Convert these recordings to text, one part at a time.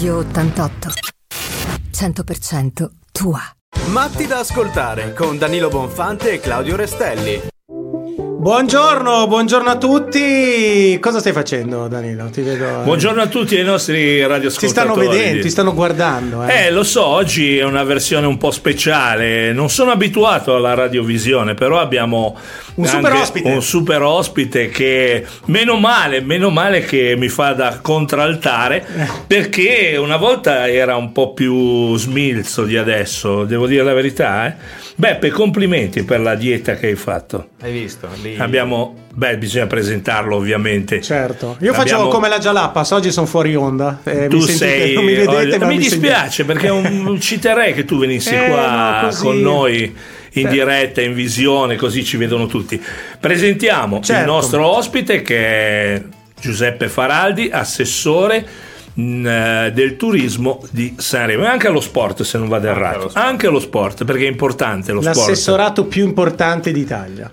Radio 88. 100% tua. Matti da ascoltare con Danilo Bonfante e Claudio Restelli. Buongiorno, buongiorno a tutti. Cosa stai facendo, Danilo? Ti vedo. eh. Buongiorno a tutti i nostri radioascoltatori. Ti stanno vedendo, ti stanno guardando. Eh. Eh, lo so, oggi è una versione un po' speciale. Non sono abituato alla radiovisione, però abbiamo Un super ospite. Un super ospite che meno male, meno male che mi fa da contraltare, Eh. perché una volta era un po' più smilzo di adesso, devo dire la verità. Eh. Beppe, complimenti per la dieta che hai fatto. Hai visto? Lì... Abbiamo, beh, bisogna presentarlo ovviamente. Certo, io faccio Abbiamo- come la Jalapas, oggi sono fuori onda. eh, tu mi sentite, sei non mi vedete, oh, ma mi mi dispiace perché un- ci terrei che tu venissi Eh, qua no, con noi in Certo. diretta, in visione, così ci vedono tutti. Presentiamo il Certo. nostro ospite che è Giuseppe Faraldi, assessore del turismo di Sanremo e anche allo sport se non vado errato. anche allo sport perché è importante lo sport. L'assessorato più importante d'Italia.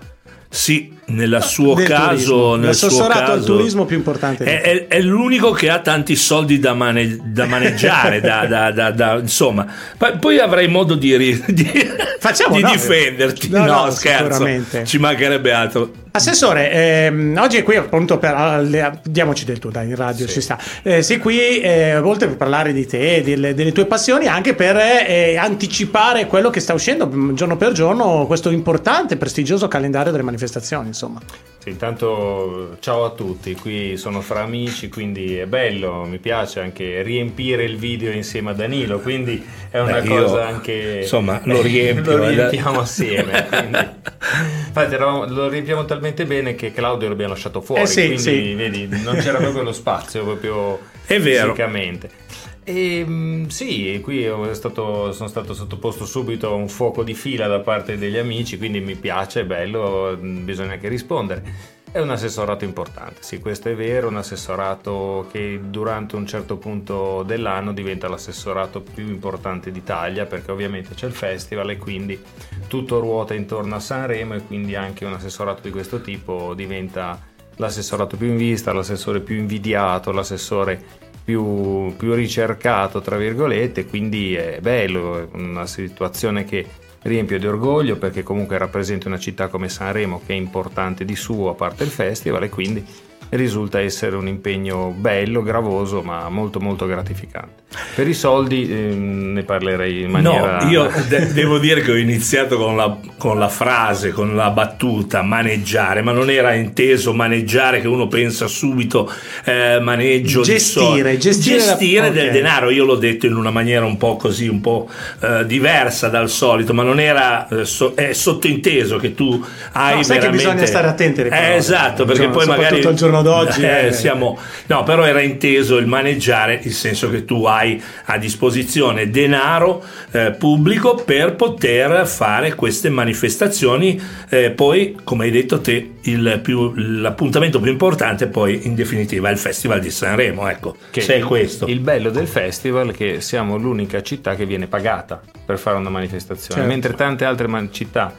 sì nel suo Del caso nel suo L'assessorato al caso turismo più importante. è, è- è l'unico che ha tanti soldi da, mane- da maneggiare da, da- da- da- insomma. Poi- avrai modo di, ri- di- Facciamo, di no? difenderti. No, no, no, scherzo. ci mancherebbe altro. Assessore, ehm, oggi è qui appunto per alle- diamoci del tuo, dai, in radio ci sta. Eh, sei qui eh, oltre per parlare di te, delle, delle tue passioni, anche per eh, anticipare quello che sta uscendo mm, giorno per giorno, questo importante, prestigioso calendario delle manifestazioni, insomma. Sì, intanto ciao a tutti, qui sono fra amici, quindi è bello, mi piace anche riempire il video insieme a Danilo, quindi è una Beh, cosa anche... insomma, lo riempio, lo eh. riempiamo assieme. quindi- Infatti eravamo- lo riempiamo talmente bene che Claudio l'abbiamo lasciato fuori, Eh sì, quindi sì. vedi, non c'era proprio lo spazio proprio È vero. fisicamente. E, mm, sì, qui stato- sono stato sottoposto subito a un fuoco di fila da parte degli amici, quindi mi piace, è bello, mm, bisogna anche rispondere. È un assessorato importante, sì, questo è vero, un assessorato che durante un certo punto dell'anno diventa l'assessorato più importante d'Italia, perché ovviamente c'è il festival e quindi tutto ruota intorno a Sanremo e quindi anche un assessorato di questo tipo diventa l'assessorato più in vista, l'assessore più invidiato, l'assessore più, più ricercato, tra virgolette, quindi è bello, è una situazione che riempie di orgoglio perché comunque rappresenta una città come Sanremo che è importante di suo a parte il festival e quindi risulta essere un impegno bello, gravoso ma molto molto gratificante. Per i soldi ehm, ne parlerei in maniera... No, io de- devo dire che ho iniziato con la, con la frase, con la battuta maneggiare, ma non era inteso maneggiare che uno pensa subito eh, maneggio di Gestire, soldi. gestire la- Gestire del ok. denaro. Io l'ho detto in una maniera un po' così, un po' eh, diversa dal solito, ma non era eh, so- è sottointeso che tu hai No, sai che veramente... bisogna stare attenti alle parole. Eh, esatto, perché Giorno- poi magari soprattutto al giorno d'oggi, Eh, eh. siamo No, però era inteso il maneggiare, il senso che tu hai a disposizione denaro eh, pubblico per poter fare queste manifestazioni. eh, poi, come hai detto te, il più- l'appuntamento più importante poi in definitiva è il Festival di Sanremo. Ecco, Che se è questo. Il bello del festival è che siamo l'unica città che viene pagata per fare una manifestazione, Certo. mentre tante altre man- città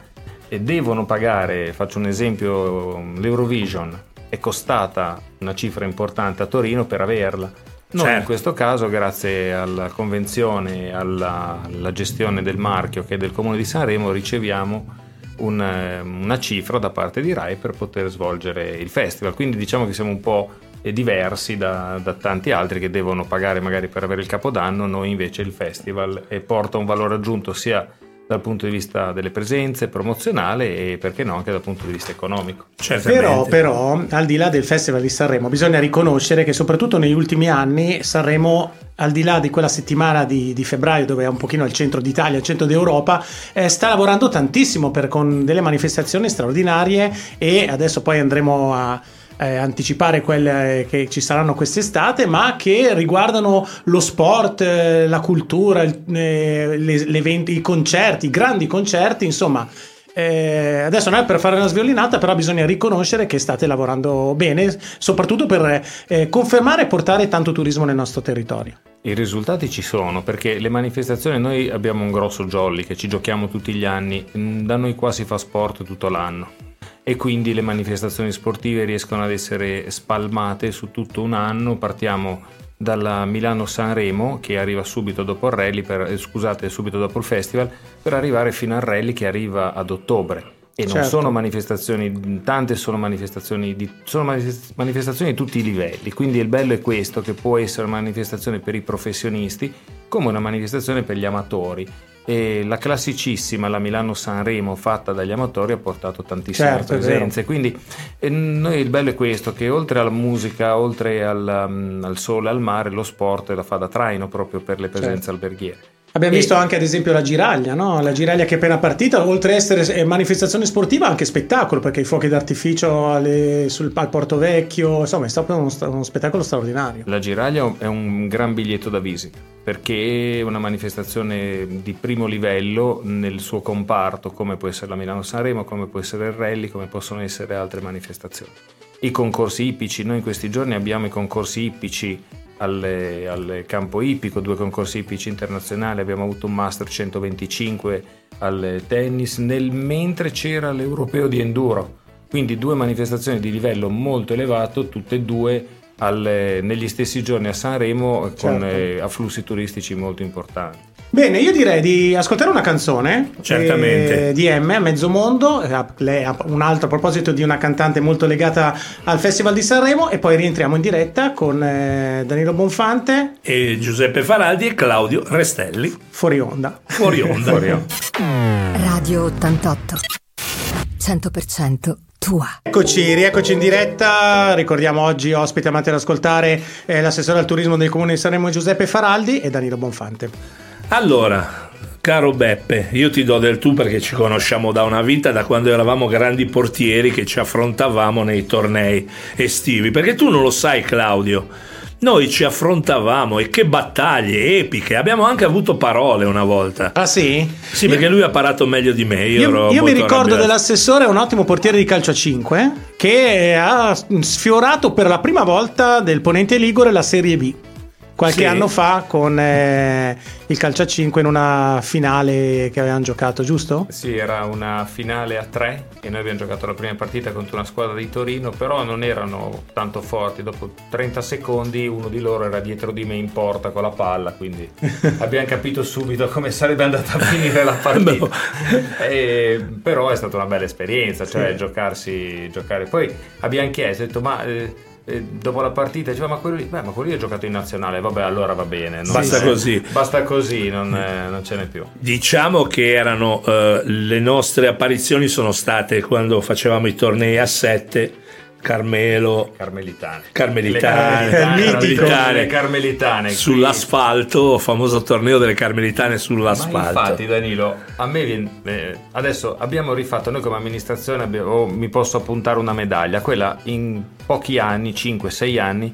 eh, devono pagare, faccio un esempio, l'Eurovision è costata una cifra importante a Torino per averla. Noi Certo. in questo caso, grazie alla convenzione e alla, alla gestione del marchio che è del Comune di Sanremo, riceviamo un, eh, una cifra da parte di RAI per poter svolgere il festival. Quindi diciamo che siamo un po' diversi da, da tanti altri che devono pagare magari per avere il capodanno, noi invece il festival e porta un valore aggiunto sia dal punto di vista delle presenze, promozionale e perché no anche dal punto di vista economico. Certamente. Però, però, al di là del Festival di Sanremo, bisogna riconoscere che soprattutto negli ultimi anni Sanremo, al di là di quella settimana di, di febbraio dove è un pochino al centro d'Italia, al centro d'Europa, eh, sta lavorando tantissimo per, con delle manifestazioni straordinarie e adesso poi andremo a eh, anticipare quelle che ci saranno quest'estate, ma che riguardano lo sport, eh, la cultura, il- eh, le- le i concerti, i grandi concerti, insomma. eh, adesso non è per fare una sviolinata, però bisogna riconoscere che state lavorando bene, soprattutto per eh, confermare e portare tanto turismo nel nostro territorio. I risultati ci sono perché le manifestazioni, noi abbiamo un grosso jolly che ci giochiamo tutti gli anni, da noi qua si fa sport tutto l'anno e quindi le manifestazioni sportive riescono ad essere spalmate su tutto un anno, partiamo dalla Milano-Sanremo che arriva subito dopo il rally, per, eh, scusate, subito dopo il festival, per arrivare fino al rally che arriva ad ottobre. E non Certo. sono manifestazioni, tante sono manifestazioni, di, sono manifest- manifestazioni di tutti i livelli, quindi il bello è questo, che può essere una manifestazione per i professionisti come una manifestazione per gli amatori. E la classicissima, la Milano-Sanremo fatta dagli amatori ha portato tantissime Certo, presenze, quindi noi il bello è questo, che oltre alla musica, oltre al, um, al sole, al mare, lo sport la fa da traino proprio per le presenze Certo. alberghiere. Abbiamo E- visto anche ad esempio la giraglia, no? La giraglia che è appena partita, oltre a essere eh, manifestazione sportiva, anche spettacolo, perché i fuochi d'artificio alle- sul, al Porto Vecchio, insomma, è stato uno, uno spettacolo straordinario. La Giraglia è un gran biglietto da visita perché è una manifestazione di primo livello nel suo comparto, come può essere la Milano-Sanremo, come può essere il rally, come possono essere altre manifestazioni. I concorsi ippici, noi in questi giorni abbiamo i concorsi ippici alle- al campo ippico, due concorsi ippici internazionali, abbiamo avuto un Master 125 al tennis, nel- mentre c'era l'Europeo di Enduro. Quindi due manifestazioni di livello molto elevato, tutte e due al- negli stessi giorni a Sanremo eh, con Certo. eh, afflussi turistici molto importanti. Bene, io direi di ascoltare una canzone Certamente. eh, di M, Mezzo Mondo, eh, un altro a proposito di una cantante molto legata al Festival di Sanremo e poi rientriamo in diretta con eh, Danilo Bonfante, E Giuseppe Faraldi e Claudio Restelli fuori onda. fuori onda. Radio 88. 100% tua. Eccoci, rieccoci in diretta. Ricordiamo oggi ospite amati ad ascoltare eh, l'assessore al turismo del comune di Sanremo Giuseppe Faraldi e Danilo Bonfante. Allora, caro Beppe, io ti do del tu perché ci conosciamo da una vita, da quando eravamo grandi portieri che ci affrontavamo nei tornei estivi. Perché tu non lo sai, Claudio. Noi ci affrontavamo e che battaglie epiche. Abbiamo anche avuto parole una volta. Ah sì? Sì, perché lui ha parato meglio di me. Io, Io, io mi ricordo arrabbiato. dell'assessore, un ottimo portiere di calcio a 5, che ha sfiorato per la prima volta del Ponente Ligure la Serie B. Qualche Sì. anno fa con eh, il calcio a 5 in una finale che avevano giocato, giusto? Sì, era una finale a tre e noi abbiamo giocato la prima partita contro una squadra di Torino, però non erano tanto forti. Dopo 30 secondi uno di loro era dietro di me in porta con la palla, quindi abbiamo capito subito come sarebbe andata a finire la partita. E- però è stata una bella esperienza, cioè giocarsi, giocare. Poi abbiamo chiesto, detto, ma... eh, eh, dopo la partita diceva ma quello lì, beh, ma quello lì ha giocato in nazionale vabbè allora va bene Basta eh, così. basta così non, eh, non ce n'è più Diciamo che erano eh, le nostre apparizioni sono state quando facevamo i tornei a 7, Carmelo, Carmelitane. Carmelitane, Carmelitane, Carmelitane. sull'asfalto, famoso torneo delle Carmelitane Ma sull'asfalto. infatti Danilo, a me viene, eh, adesso abbiamo rifatto noi come amministrazione, abbiamo- oh, mi posso appuntare una medaglia, quella in pochi anni, 5-6 anni,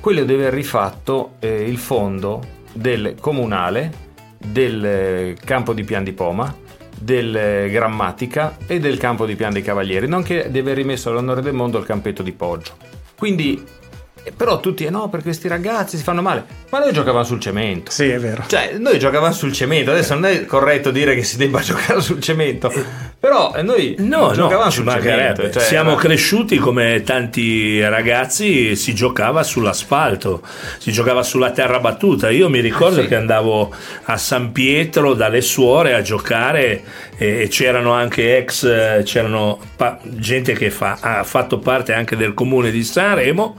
quello deve aver rifatto eh, il fondo del comunale, del eh, campo di Pian di Poma, del eh, Grammatica e del campo di Pian dei Cavalieri, nonché deve aver rimesso all'onore del mondo il campetto di Poggio. Quindi, eh, però tutti, eh no, perché questi ragazzi si fanno male, ma noi giocavamo sul cemento. Sì, è vero. Cioè, noi giocavamo sul cemento, adesso non è corretto dire che si debba giocare sul cemento, però eh, noi No, no, giocavamo ci sul cemento. cioè, Siamo era- cresciuti come tanti ragazzi, si giocava sull'asfalto, si giocava sulla terra battuta. Io mi ricordo Eh, sì. che andavo a San Pietro dalle suore a giocare e c'erano anche ex, eh, c'erano pa- gente che fa- ha fatto parte anche del comune di Sanremo.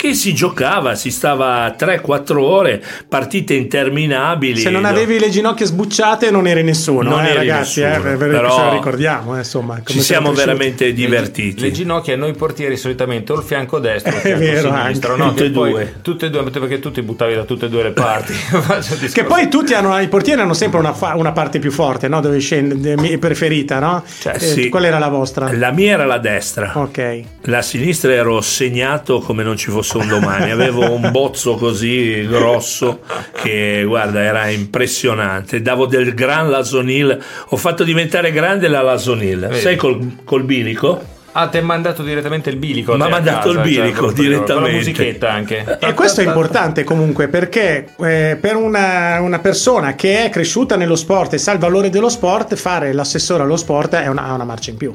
Che si giocava, si stava 3-4 ore, partite interminabili. Se non avevi le ginocchia sbucciate non eri nessuno, Non eh, eri ragazzi, nessuno, eh, però ce lo ricordiamo, eh, insomma. come Ci siamo veramente le- divertiti. Le ginocchia noi portieri solitamente o il fianco destro o il È fianco vero, sinistro, anche. no? Tutte e poi- due. Tutte e due, perché tu ti buttavi da tutte e due le parti. Che poi tutti hanno, i portieri hanno sempre una, fa- una parte più forte, no? Dove scende, de- preferita, no? Cioè, Eh, sì. Qual era la vostra? La mia era la destra. Ok. La sinistra ero segnato come non ci fosse un domani, avevo un bozzo così grosso che guarda era impressionante, davo del gran lasonil, ho fatto diventare grande la lasonil, Vedi. sai col, col bilico? Ah, ti ha mandato direttamente il bilico? Mi ha a mandato casa, il bilico proprio, Con direttamente. la musichetta anche. E questo è importante comunque perché eh, per una, una persona che è cresciuta nello sport e sa il valore dello sport, fare l'assessore allo sport è una, una marcia in più.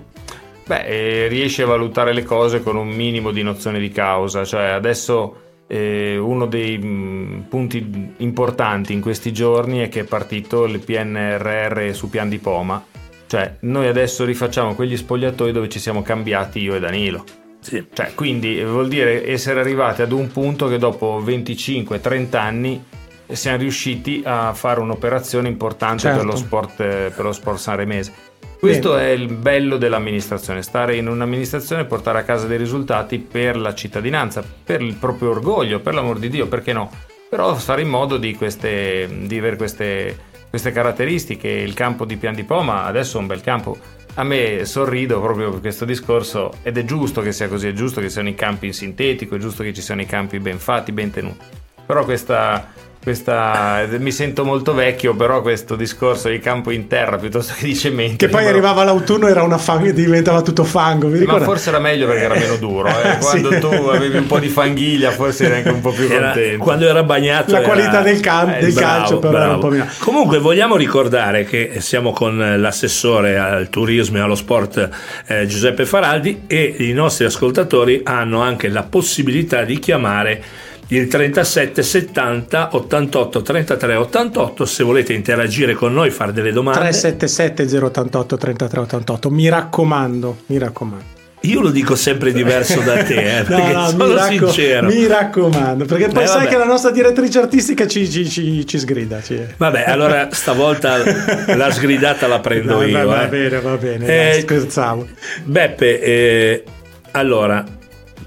Beh, eh, riesci a valutare le cose con un minimo di nozione di causa, cioè adesso eh, uno dei mh, punti importanti in questi giorni è che è partito il PNRR su Pian di Poma. Cioè, noi adesso rifacciamo quegli spogliatoi dove ci siamo cambiati io e Danilo. Sì. Cioè, quindi vuol dire essere arrivati ad un punto che dopo 25-30 anni siamo riusciti a fare un'operazione importante Certo. per, lo sport, eh, per lo sport sanremese. Questo è il bello dell'amministrazione, stare in un'amministrazione e portare a casa dei risultati per la cittadinanza, per il proprio orgoglio, per l'amor di Dio, perché no? Però fare in modo di, queste, di avere queste, queste caratteristiche. Il campo di Pian di Poma adesso è un bel campo. A me sorrido proprio per questo discorso ed è giusto che sia così, è giusto che siano i campi in sintetico, è giusto che ci siano i campi ben fatti, ben tenuti. Però questa, questa mi sento molto vecchio, però questo discorso di campo in terra piuttosto che di cemento. Che poi io- arrivava l'autunno era una fango, diventava tutto fango, mi Ma forse era meglio perché era meno duro. eh. Sì. Quando tu avevi un po' di fanghiglia, forse eri anche un po' più Era- contento. quando era bagnato La era- qualità del, cam- eh, del Bravo, calcio però era un po' meno. Comunque vogliamo ricordare che siamo con l'assessore al turismo e allo sport eh, Giuseppe Faraldi e i nostri ascoltatori hanno anche la possibilità di chiamare il 37 70 88 33 88 se volete interagire con noi, fare delle domande. 377 088 33 88 mi raccomando, mi raccomando. Io lo dico sempre diverso da te, eh, No, perché no, sono mi, racco- sincero. mi raccomando, perché poi Eh, sai che la nostra direttrice artistica ci, ci- ci- ci sgrida. Vabbè, allora stavolta la sgridata la prendo No, io. va, va eh. bene, va bene, Eh, scherzavo. Beppe, eh, allora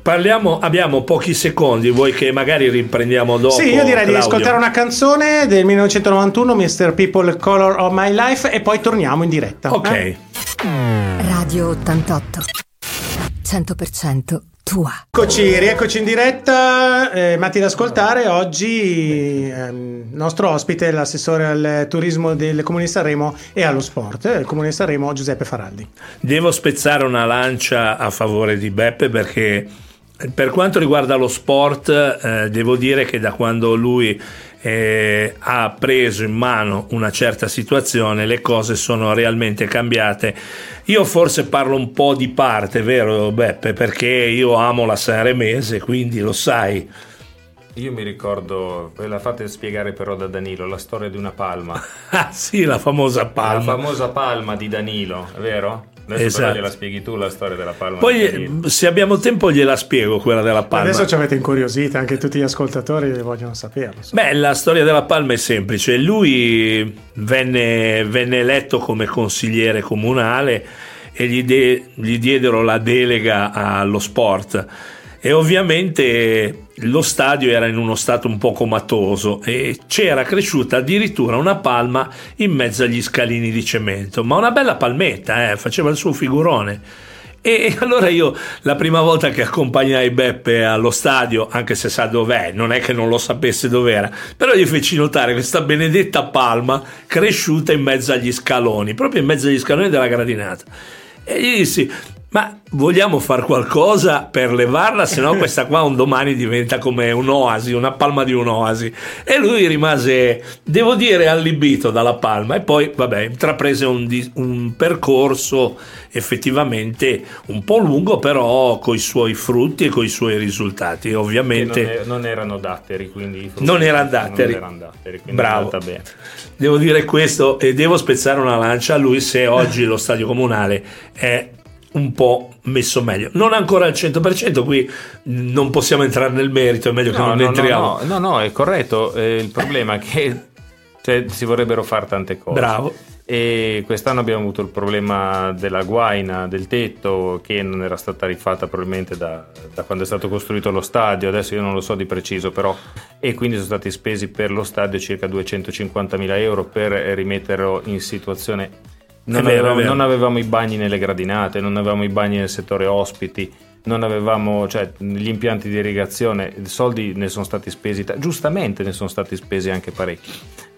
parliamo, abbiamo pochi secondi, vuoi che magari riprendiamo dopo? Sì, io direi di Claudio? ascoltare una canzone del 1991, Mr. People Color of My Life, e poi torniamo in diretta. Ok. eh? Radio 88. 100% tua. Eccoci, rieccoci in diretta, eh, Matti da ascoltare. Oggi ehm, il nostro ospite è l'assessore al turismo del Comune di Sanremo e allo sport, eh, il Comune di Sanremo Giuseppe Faraldi. Devo spezzare una lancia a favore di Beppe perché per quanto riguarda lo sport, eh, devo dire che da quando lui eh, ha preso in mano una certa situazione, le cose sono realmente cambiate. Io forse parlo un po' di parte, vero Beppe? Perché io amo la Sanremese, quindi lo sai. Io mi ricordo, ve la fate spiegare però da Danilo, la storia di una palma. Ah sì, la famosa La palma. famosa palma di Danilo, è vero? Adesso Esatto. però gliela spieghi tu la storia della palma Poi eh, se abbiamo tempo gliela spiego quella della palma. Adesso ci avete incuriosito, anche tutti gli ascoltatori vogliono saperlo. Beh, la storia della Palma è semplice. Lui venne, venne eletto come consigliere comunale e gli, de- gli diedero la delega allo sport. E ovviamente lo stadio era in uno stato un po' comatoso e c'era cresciuta addirittura una palma in mezzo agli scalini di cemento, ma una bella palmetta, eh, faceva il suo figurone. E allora io la prima volta che accompagnai Beppe allo stadio, anche se sa dov'è, non è che non lo sapesse dov'era, però gli feci notare questa benedetta palma cresciuta in mezzo agli scaloni, proprio in mezzo agli scaloni della gradinata. E gli dissi, ma vogliamo fare qualcosa per levarla, se no questa qua un domani diventa come un'oasi, una palma di un'oasi. E lui rimase, devo dire, allibito dalla palma e poi, vabbè, intraprese un, un percorso effettivamente un po' lungo, però con i suoi frutti e con i suoi risultati. Ovviamente... non, è- non erano datteri, quindi Non erano datteri. Non erano datteri, Bravo. Devo dire questo e devo spezzare una lancia a lui se oggi lo stadio comunale è un po' messo meglio. Non ancora al 100%, qui non possiamo entrare nel merito, è meglio che No, non no, entriamo. no, no, no, è corretto. eh, il problema è che cioè, si vorrebbero fare tante cose. Bravo. E quest'anno abbiamo avuto il problema della guaina, del tetto, che non era stata rifatta probabilmente da, da quando è stato costruito lo stadio, adesso io non lo so di preciso, però, e quindi sono stati spesi per lo stadio circa 250.000 euro per rimetterlo in situazione. Non, vero, avevamo, non avevamo i bagni nelle gradinate, non avevamo i bagni nel settore ospiti, non avevamo cioè, gli impianti di irrigazione, i soldi ne sono stati spesi, ta- giustamente ne sono stati spesi anche parecchi.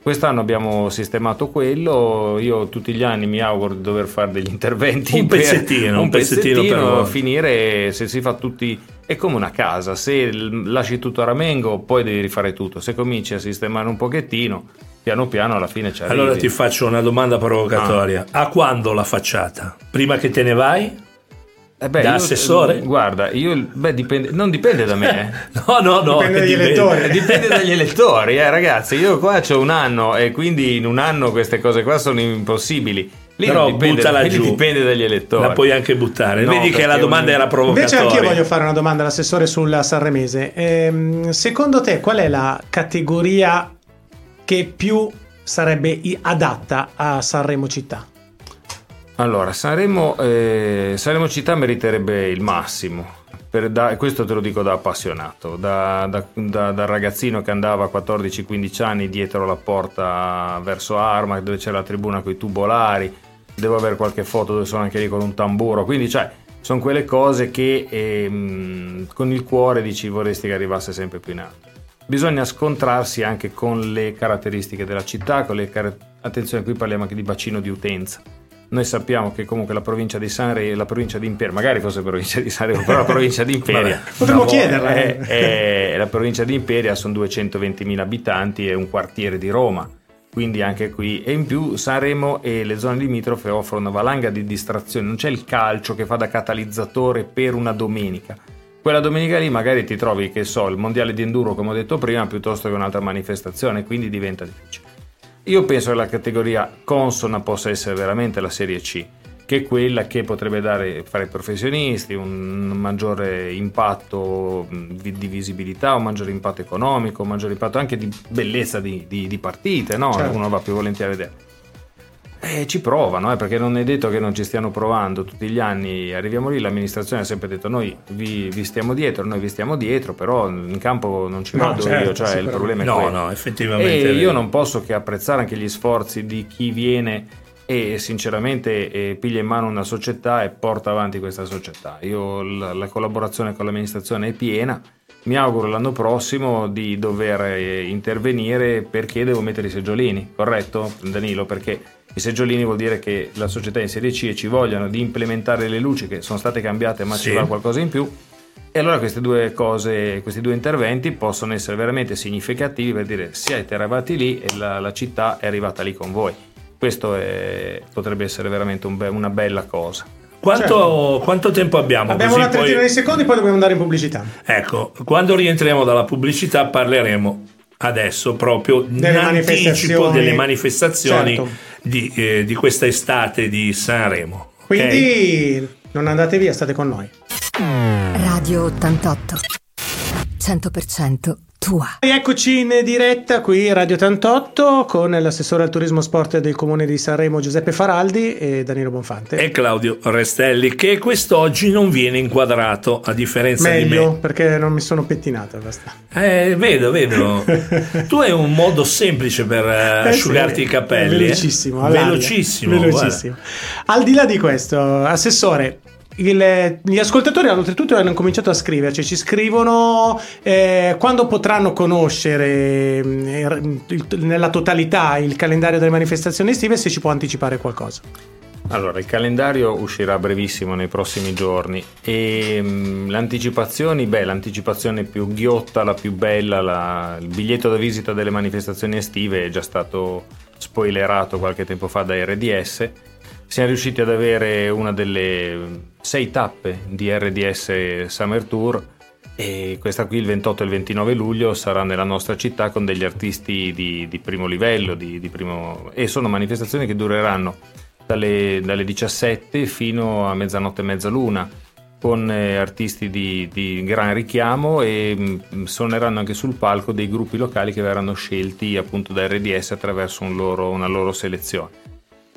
Quest'anno abbiamo sistemato quello, io tutti gli anni mi auguro di dover fare degli interventi Un pezzettino, un un pezzettino pezzettino, per finire se si fa tutti è come una casa, se lasci tutto a ramengo poi devi rifare tutto, se cominci a sistemare un pochettino, piano piano alla fine arrivi. Allora ti faccio una domanda provocatoria. A quando la facciata? Prima che te ne vai? Eh beh, da io- assessore? Guarda, io beh, dipende, non dipende da me. eh. No, no, no. Dipende dagli elettori. Eh, Dipende dagli elettori, eh, ragazzi. Io qua ho un anno e quindi in un anno queste cose qua sono impossibili. Lì Però dipende, buttala lì giù. dipende dagli elettori. La puoi anche buttare. No, Vedi che la domanda un- era provocatoria. Invece anch'io voglio fare una domanda all'assessore sul Sanremese. Ehm, secondo te qual è la categoria che più sarebbe adatta a Sanremo città? Allora, Sanremo, eh, Sanremo città meriterebbe il massimo. Da- questo te lo dico da appassionato, da, da- da- da ragazzino che andava a 14-15 anni dietro la porta verso Arma, dove c'è la tribuna con i tubolari, devo avere qualche foto dove sono anche lì con un tamburo, quindi cioè, sono quelle cose che ehm, con il cuore dici vorresti che arrivasse sempre più in alto. Bisogna scontrarsi anche con le caratteristiche della città, con le car- attenzione qui parliamo anche di bacino di utenza. Noi sappiamo che comunque la provincia di Sanremo, la provincia di Imperia, magari fosse provincia di Sanremo, però la provincia di Imperia, Potremmo chiederla, è- eh. è- la provincia di Imperia sono 220.000 abitanti e un quartiere di Roma, quindi anche qui. E in più Sanremo e le zone limitrofe offrono una valanga di distrazioni, non c'è il calcio che fa da catalizzatore per una domenica. Quella domenica lì magari ti trovi, che so, il mondiale di enduro, come ho detto prima, piuttosto che un'altra manifestazione, quindi diventa difficile. Io penso che la categoria consona possa essere veramente la Serie C, che è quella che potrebbe dare fare ai professionisti un maggiore impatto di visibilità, un maggiore impatto economico, un maggiore impatto anche di bellezza di, di- di partite, no? Certo. uno va più volentieri a vedere. E ci provano, eh, perché non è detto che non ci stiano provando tutti gli anni. Arriviamo lì, l'amministrazione ha sempre detto noi vi, vi stiamo dietro, noi vi stiamo dietro, però in campo non ci No, vado certo, io, cioè il problema è No, quello. no, effettivamente. E è io non posso che apprezzare anche gli sforzi di chi viene e sinceramente eh, piglia in mano una società e porta avanti questa società. Io la, la collaborazione con l'amministrazione è piena. Mi auguro l'anno prossimo di dover eh, intervenire perché devo mettere i seggiolini, corretto Danilo? Perché i seggiolini vuol dire che la società è in Serie C e ci vogliono di implementare le luci che sono state cambiate ma Sì. ci va qualcosa in più. E allora queste due cose, questi due interventi possono essere veramente significativi per dire siete arrivati lì e la, la città è arrivata lì con voi. Questo è- potrebbe essere veramente un be- una bella cosa. Quanto, Certo. quanto tempo abbiamo? Abbiamo Così una trentina poi- di secondi, poi dobbiamo andare in pubblicità. Ecco, quando rientriamo dalla pubblicità parleremo adesso proprio in Delle anticipo manifestazioni. delle manifestazioni Certo. Di, eh, di questa estate di Sanremo. ok? Quindi non andate via, state con noi. Radio 88. 100% tua. Eccoci in diretta qui Radio 88 con l'assessore al turismo sport del comune di Sanremo Giuseppe Faraldi e Danilo Bonfante. E Claudio Restelli, che quest'oggi non viene inquadrato a differenza Meglio di me. perché non mi sono pettinato basta. Eh, vedo, vedo. tu hai un modo semplice per eh, Eh asciugarti sì, i capelli. eh? Velocissimo, all'aria. velocissimo. velocissimo. Al di là di questo, assessore, il- gli ascoltatori oltretutto hanno cominciato a scriverci, ci scrivono eh, quando potranno conoscere eh, il- nella totalità il calendario delle manifestazioni estive se ci può anticipare qualcosa. Allora, il calendario uscirà brevissimo nei prossimi giorni e mm, le anticipazioni, beh, l'anticipazione più ghiotta, la più bella, la- il biglietto da visita delle manifestazioni estive è già stato spoilerato qualche tempo fa da RDS. Siamo riusciti ad avere una delle sei tappe di RDS Summer Tour e questa qui il 28 e il 29 luglio sarà nella nostra città con degli artisti di, di primo livello di- di primo- e sono manifestazioni che dureranno dalle, dalle 17 fino a mezzanotte e mezzaluna con eh, artisti di, di gran richiamo e mh, suoneranno anche sul palco dei gruppi locali che verranno scelti appunto da RDS attraverso un loro- una loro selezione.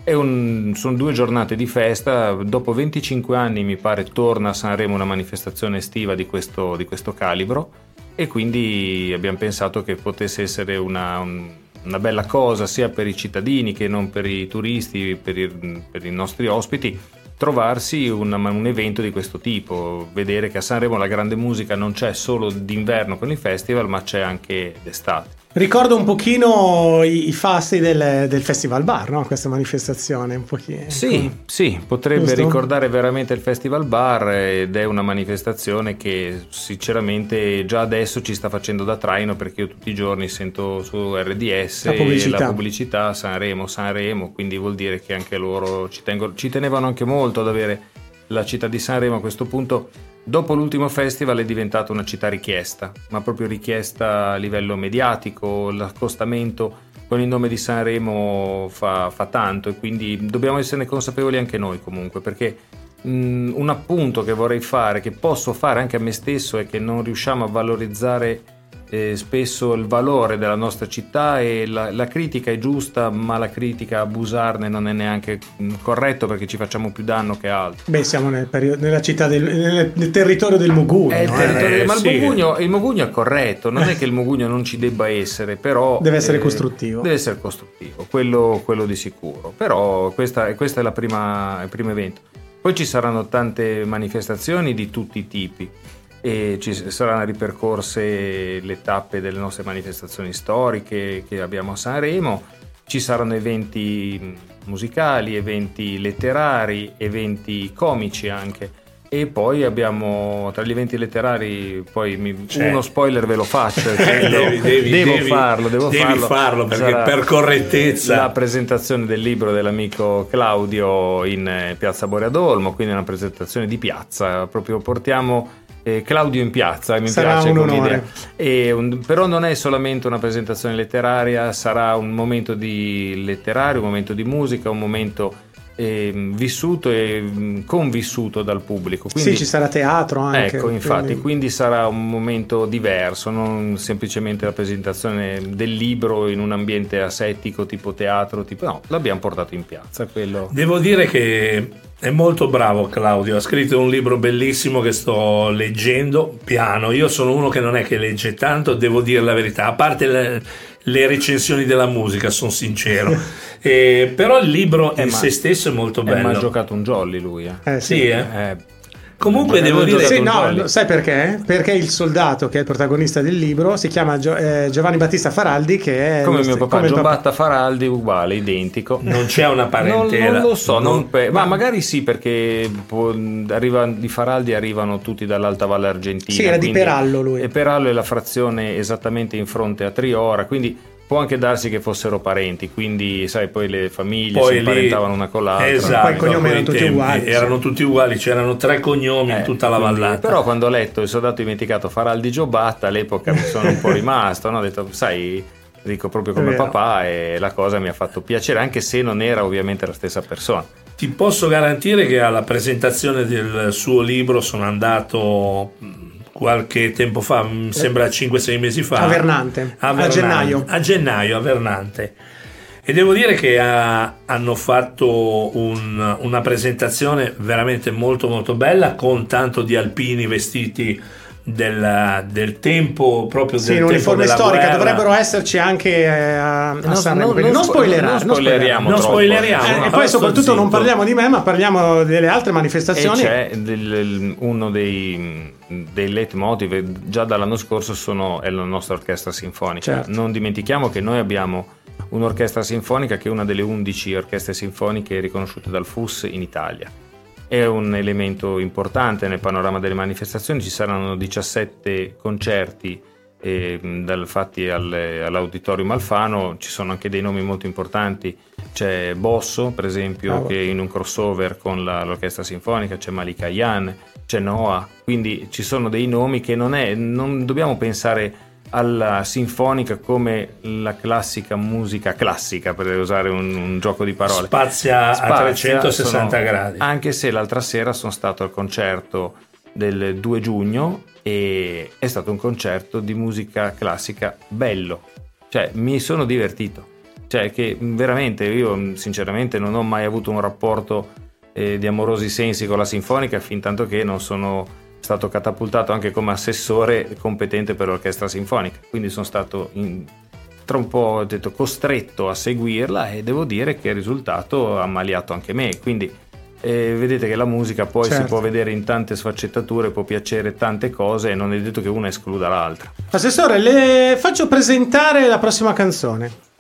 Un- sono due giornate di festa, dopo 25 anni mi pare torna a Sanremo una manifestazione estiva di questo, di questo calibro. E quindi abbiamo pensato che potesse essere una, un- una bella cosa sia per i cittadini che non per i turisti, per i, per i nostri ospiti, trovarsi una- un evento di questo tipo, vedere che a Sanremo la grande musica non c'è solo d'inverno con i festival ma c'è anche d'estate. Ricordo un pochino i, i fasti del, del Festival Bar, no? questa manifestazione. Un pochino. Sì, sì, potrebbe Giusto? ricordare veramente il Festival Bar ed è una manifestazione che sinceramente già adesso ci sta facendo da traino perché io tutti i giorni sento su RDS La pubblicità. la pubblicità Sanremo, Sanremo, quindi vuol dire che anche loro ci, tengono- ci tenevano anche molto ad avere la città di Sanremo a questo punto, dopo l'ultimo festival, è diventata una città richiesta, ma proprio richiesta a livello mediatico, l'accostamento con il nome di Sanremo fa, fa tanto e quindi dobbiamo esserne consapevoli anche noi comunque, perché mh, un appunto che vorrei fare, che posso fare anche a me stesso, è che non riusciamo a valorizzare eh, spesso il valore della nostra città e la, la, critica è giusta, ma la critica abusarne non è neanche corretto perché ci facciamo più danno che altro. Beh, siamo nel periodo, nella città del nel, nel territorio del il eh, territorio, eh, ma sì. il, Mugugno, il Mugugno è corretto, non è che il Mugugno non ci debba essere, però... Deve essere eh, costruttivo. Deve essere costruttivo, quello, quello di sicuro. Però questa, questa è la prima, il primo evento. Poi ci saranno tante manifestazioni di tutti i tipi e ci saranno ripercorse le tappe delle nostre manifestazioni storiche che abbiamo a Sanremo, ci saranno eventi musicali, eventi letterari, eventi comici anche. E poi abbiamo tra gli eventi letterari, poi mi, cioè, uno spoiler ve lo faccio, devi, devi, devo devi, farlo, devo farlo. farlo perché Sarà per correttezza. La presentazione del libro dell'amico Claudio in eh, Piazza Boreadolmo, quindi una presentazione di piazza, proprio portiamo eh, Claudio in piazza, mi sarà piace un onore. Un, però non è solamente una presentazione letteraria, sarà un momento di letterario, un momento di musica, un momento eh, vissuto e mm, convissuto dal pubblico. Quindi, sì, ci sarà teatro anche. Ecco, infatti, quindi... quindi sarà un momento diverso, non semplicemente la presentazione del libro in un ambiente asettico tipo teatro, tipo no, l'abbiamo portato in piazza. Quello... Devo dire che è molto bravo Claudio, ha scritto un libro bellissimo che sto leggendo piano. Io sono uno che non è che legge tanto, devo dire la verità, a parte le, le recensioni della musica, sono sincero. eh, però il libro eh, in se stesso è molto bello. Ma ha giocato un jolly lui. Eh. eh sì, sì eh. Comunque devo dire sì, no, sai perché? Perché il soldato che è il protagonista del libro si chiama Gio- eh, Giovanni Battista Faraldi che è come mio papà come Giobatta Faraldi uguale, identico. Non c'è una parentela. Non, non lo so, non pe- ma magari sì perché arriva, di Faraldi arrivano tutti dall'Alta Valle Argentina. Sì, era di Perallo lui. E Perallo è la frazione esattamente in fronte a Triora, quindi può anche darsi che fossero parenti, quindi sai, poi le famiglie poi si imparentavano una con l'altra. Esatto, poi i cognomi erano tutti uguali. Erano tutti uguali, c'erano tre cognomi eh, in tutta la vallata. Però quando ho letto il soldato dimenticato Faraldi Giobatta, all'epoca mi sono un po' rimasto, no? ho detto, sai, dico proprio come papà e la cosa mi ha fatto piacere, anche se non era ovviamente la stessa persona. Ti posso garantire che alla presentazione del suo libro sono andato qualche tempo fa, mi sembra 5-6 mesi fa. A Vernante, a, Vernante, a gennaio. A gennaio, a Vernante. E devo dire che ha, hanno fatto un, una presentazione veramente molto molto bella con tanto di alpini vestiti del, del, tempo proprio sì, del in uniforme storica. guerra. dovrebbero esserci anche eh, a, a Sanremo non, non, spoilerà, non, spoileriamo non spoileriamo, eh, e poi soprattutto non parliamo di me ma parliamo delle altre manifestazioni. E c'è del, uno dei, dei leitmotiv già dall'anno scorso sono, è la nostra orchestra sinfonica. Certo. non dimentichiamo che noi abbiamo un'orchestra sinfonica che è una delle 11 orchestre sinfoniche riconosciute dal FUS in Italia. È un elemento importante nel panorama delle manifestazioni, ci saranno 17 concerti eh, dal, fatti al, all'Auditorium Alfano, ci sono anche dei nomi molto importanti, c'è Bosso per esempio oh. che in un crossover con la, l'orchestra sinfonica, c'è Malika Yan, c'è Noah, quindi ci sono dei nomi che non, è, non dobbiamo pensare alla sinfonica come la classica musica classica, per usare un, un gioco di parole. Spazia, Spazia a 360 sono, gradi. Anche se l'altra sera sono stato al concerto del 2 giugno e è stato un concerto di musica classica bello, cioè mi sono divertito. Cioè che veramente io sinceramente non ho mai avuto un rapporto eh, di amorosi sensi con la sinfonica fin tanto che non sono stato catapultato anche come assessore competente per l'orchestra sinfonica, quindi sono stato in, tra un po' detto, costretto a seguirla e devo dire che il risultato ha ammaliato anche me, quindi eh, vedete che la musica poi certo. si può vedere in tante sfaccettature, può piacere tante cose e non è detto che una escluda l'altra. Assessore, le faccio presentare la prossima canzone.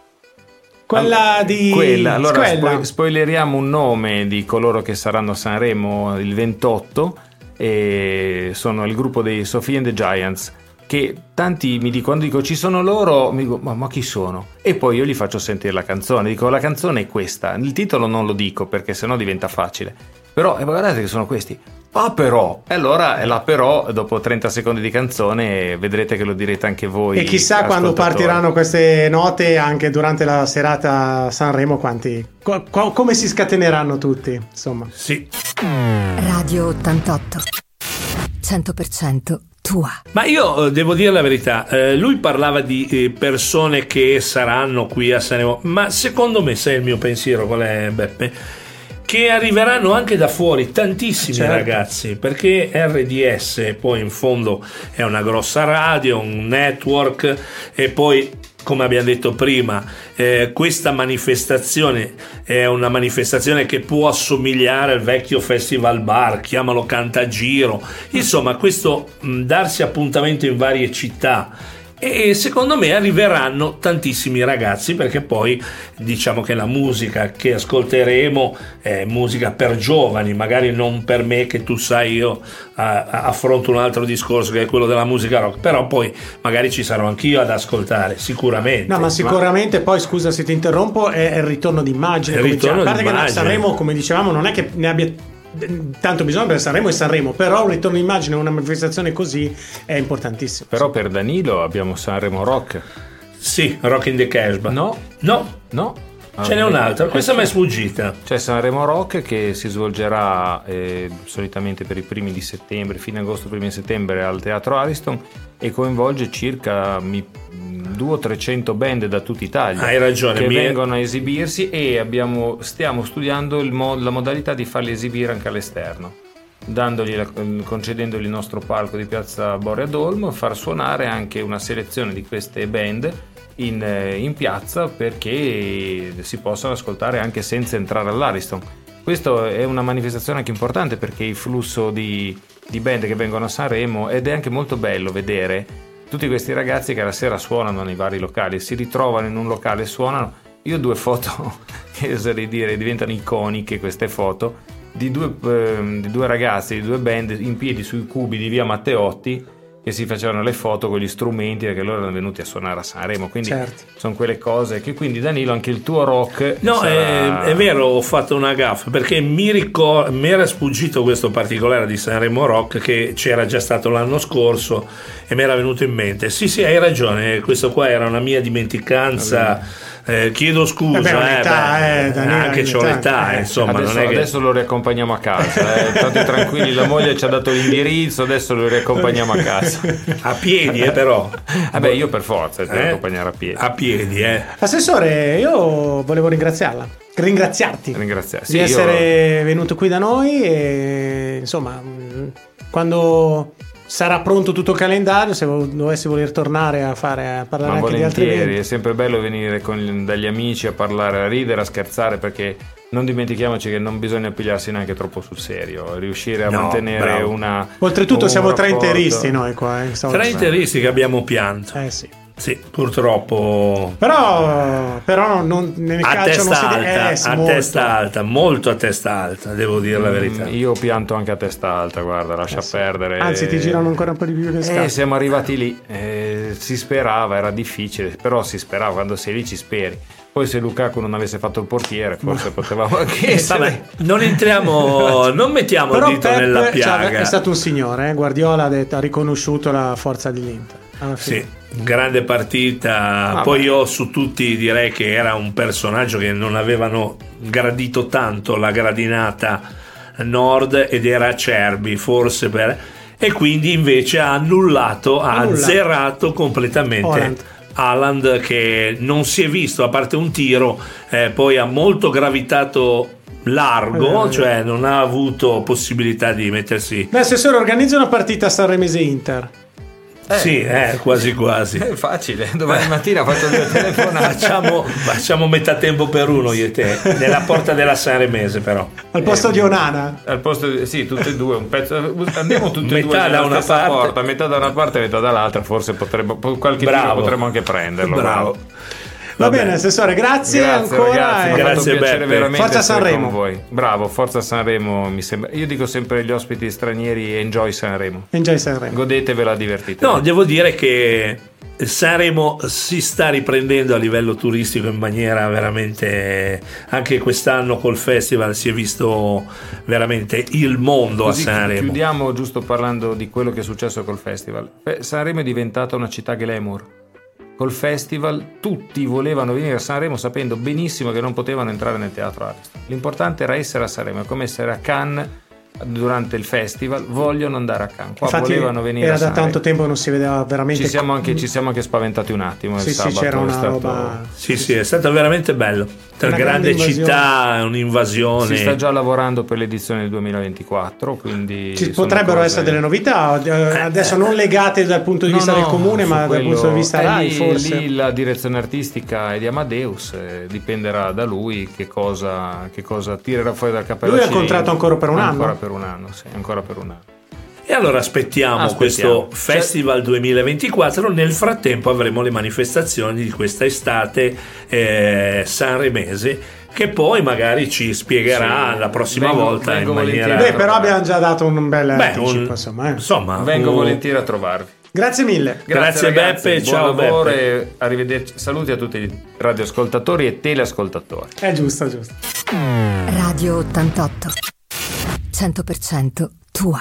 Quella allora, di quella. Allora spo- spoileriamo un nome di coloro che saranno a Sanremo il 28 e sono il gruppo dei Sophie and the Giants che tanti mi dicono, quando dico ci sono loro, mi dico ma, ma, chi sono? E poi io gli faccio sentire la canzone, dico la canzone è questa, il titolo non lo dico perché sennò diventa facile, però eh, guardate che sono questi, Ah però, e allora la però dopo 30 secondi di canzone vedrete che lo direte anche voi. E chissà quando partiranno queste note anche durante la serata Sanremo quanti, co- co- come si scateneranno tutti, insomma. Sì. Radio 88. 100% tua. Ma io eh, devo dire la verità, eh, lui parlava di eh, persone che saranno qui a Sanremo, ma secondo me, sai il mio pensiero qual è Beppe? Che arriveranno anche da fuori tantissimi certo. ragazzi perché RDS poi in fondo è una grossa radio un network e poi come abbiamo detto prima, eh, questa manifestazione è una manifestazione che può assomigliare al vecchio festival bar, chiamalo Cantagiro, insomma questo mh, darsi appuntamento in varie città e secondo me arriveranno tantissimi ragazzi perché poi diciamo che la musica che ascolteremo è musica per giovani, magari non per me che tu sai io affronto un altro discorso che è quello della musica rock, però poi magari ci sarò anch'io ad ascoltare, sicuramente. No, ma sicuramente ma... poi scusa se ti interrompo, è il ritorno d'immagine. Il ritorno a parte che Sanremo, come dicevamo, non è che ne abbia tanto bisogna per Sanremo e Sanremo, però un ritorno immagine, una manifestazione così è importantissimo. Però per Danilo abbiamo Sanremo Rock. Sì, Rock in the Casbah. No. No. No. Ah, Ce n'è un'altra, questa mi è sfuggita. C'è Sanremo Rock che si svolgerà eh, solitamente per i primi di settembre, fine agosto, primi di settembre al Teatro Ariston e coinvolge circa mi, 200-300 band da tutta Italia Hai ragione, che vengono a esibirsi e abbiamo, stiamo studiando mo- la modalità di farli esibire anche all'esterno. La, concedendogli il nostro palco di piazza Borea Dolmo, far suonare anche una selezione di queste band in, eh, in, piazza perché si possano ascoltare anche senza entrare all'Ariston. Questa è una manifestazione anche importante perché il flusso di, di band che vengono a Sanremo ed è anche molto bello vedere tutti questi ragazzi che la sera suonano nei vari locali, si ritrovano in un locale e suonano. Io ho due foto che oserei dire diventano iconiche queste foto di due, eh, di due ragazzi, di due band in piedi sui cubi di via Matteotti che si facevano le foto con gli strumenti perché loro erano venuti a suonare a Sanremo quindi certo. sono quelle cose che quindi Danilo anche il tuo rock no sarà... è, è, vero ho fatto una gaffa perché mi, ricor- mi era sfuggito questo particolare di Sanremo Rock che c'era già stato l'anno scorso e mi era venuto in mente sì sì hai ragione questo qua era una mia dimenticanza allora eh, chiedo scusa, eh, beh, eh, anche c'ho l'età, eh, insomma. Adesso, non è che... adesso lo riaccompagniamo a casa. Eh. State tranquilli, la moglie ci ha dato l'indirizzo, adesso lo riaccompagniamo a casa. A piedi, eh, però. Vabbè, io per forza ti devo accompagnare a piedi. A piedi, eh. Assessore, io volevo ringraziarla. Ringraziarti Ringraziarti. Sì, di essere io... venuto qui da noi e insomma, quando sarà pronto tutto il calendario se dovessi voler tornare a, fare, a parlare Ma anche di altri eventi. è sempre bello venire con, dagli amici a parlare, a ridere, a scherzare perché non dimentichiamoci che non bisogna pigliarsi neanche troppo sul serio, riuscire a no, mantenere bravo. una... Oltretutto siamo rapporto... tre interisti noi qua. Eh, tre interisti che abbiamo pianto. Eh sì. Sì, purtroppo. Però, però non, nel a calcio testa non si alta, eh, a molto. testa alta, molto a testa alta, devo dire la mm, verità. io pianto anche a testa alta, guarda, lascia eh sì. perdere. Anzi, ti girano ancora un po' di più le scatole. Eh, siamo arrivati lì, eh, si sperava, era difficile, però si sperava, quando sei lì ci speri. Poi se Lukaku non avesse fatto il portiere, forse potevamo anche essere... non entriamo, non mettiamo Però il dito Pep, nella cioè, piaga. è stato un signore, eh? Guardiola ha, detto, ha riconosciuto la forza dell'Inter. Sì, grande partita. Ah, Poi beh. io su tutti direi che era un personaggio che non avevano gradito tanto la gradinata nord ed era Cerbi, forse per... E quindi invece ha annullato, ha azzerato completamente. Holland Haaland che non si è visto a parte un tiro eh, poi ha molto gravitato largo, eh, cioè non ha avuto possibilità di mettersi. Beh, Assessore, organizza una partita Sanremese Inter. Eh. Sì, eh, quasi quasi. È facile, domani mattina faccio due telefonate. facciamo, facciamo metà tempo per uno io e te, nella porta della Sanremese però. Al posto eh, di Onana? Al posto di, sì, tutte e due, un pezzo, andiamo tutti e due da una parte. porta, metà da una parte e metà dall'altra, forse potremmo, qualche Bravo. potremmo anche prenderlo. Bravo. Va bene, assessore, grazie, Grazie, ancora. ragazzi, e- Grazie, un piacere Beppe. veramente Forza essere Sanremo. con voi. Bravo, Forza Sanremo mi sembra. Io dico sempre agli ospiti stranieri enjoy Sanremo. Enjoy Sanremo. Godetevela, divertitevi. No, devo dire che Sanremo si sta riprendendo a livello turistico in maniera veramente anche quest'anno col festival si è visto veramente il mondo Così a Sanremo. chiudiamo giusto parlando di quello che è successo col festival. Sanremo è diventata una città glamour. Col festival tutti volevano venire a Sanremo sapendo benissimo che non potevano entrare nel teatro Ariston. L'importante era essere a Sanremo, è come essere a Cannes durante il festival, vogliono andare a Cannes. Qua Infatti volevano venire era a da tanto tempo non si vedeva veramente Ci siamo, anche, ci siamo anche spaventati un attimo. Sì, il sì, sabato c'era una stato- roba Sì, sì, è stato veramente bello. Tra Una grande grande invasione. città, un'invasione. Si sta già lavorando per l'edizione del 2024, quindi Ci potrebbero cose- essere delle novità, eh, adesso non legate dal punto di No, vista no, del comune, ma dal quello- punto di vista eh, RAI, lì, forse. lì la direzione artistica è di Amadeus, eh, dipenderà da lui che cosa, che cosa tirerà fuori dal cappello. Lui ha contratto ancora per un anno? Ancora per un anno, sì, ancora per un anno. E allora aspettiamo, Aspettiamo. questo Festival 2024. Nel frattempo avremo le manifestazioni di questa estate eh, sanremese che poi magari ci spiegherà Sì. la prossima Vengo- volta vengo in maniera... Beh, però abbiamo già dato un bel Beh, anticipo, un- insomma. eh. insomma, Vengo un- volentieri a trovarvi. Grazie mille. Grazie, ragazzi, Beppe, buon ciao, lavoro Beppe. e arrivederci. Saluti a tutti i radioascoltatori e teleascoltatori. È giusto, è giusto. Radio 88. 100% tua.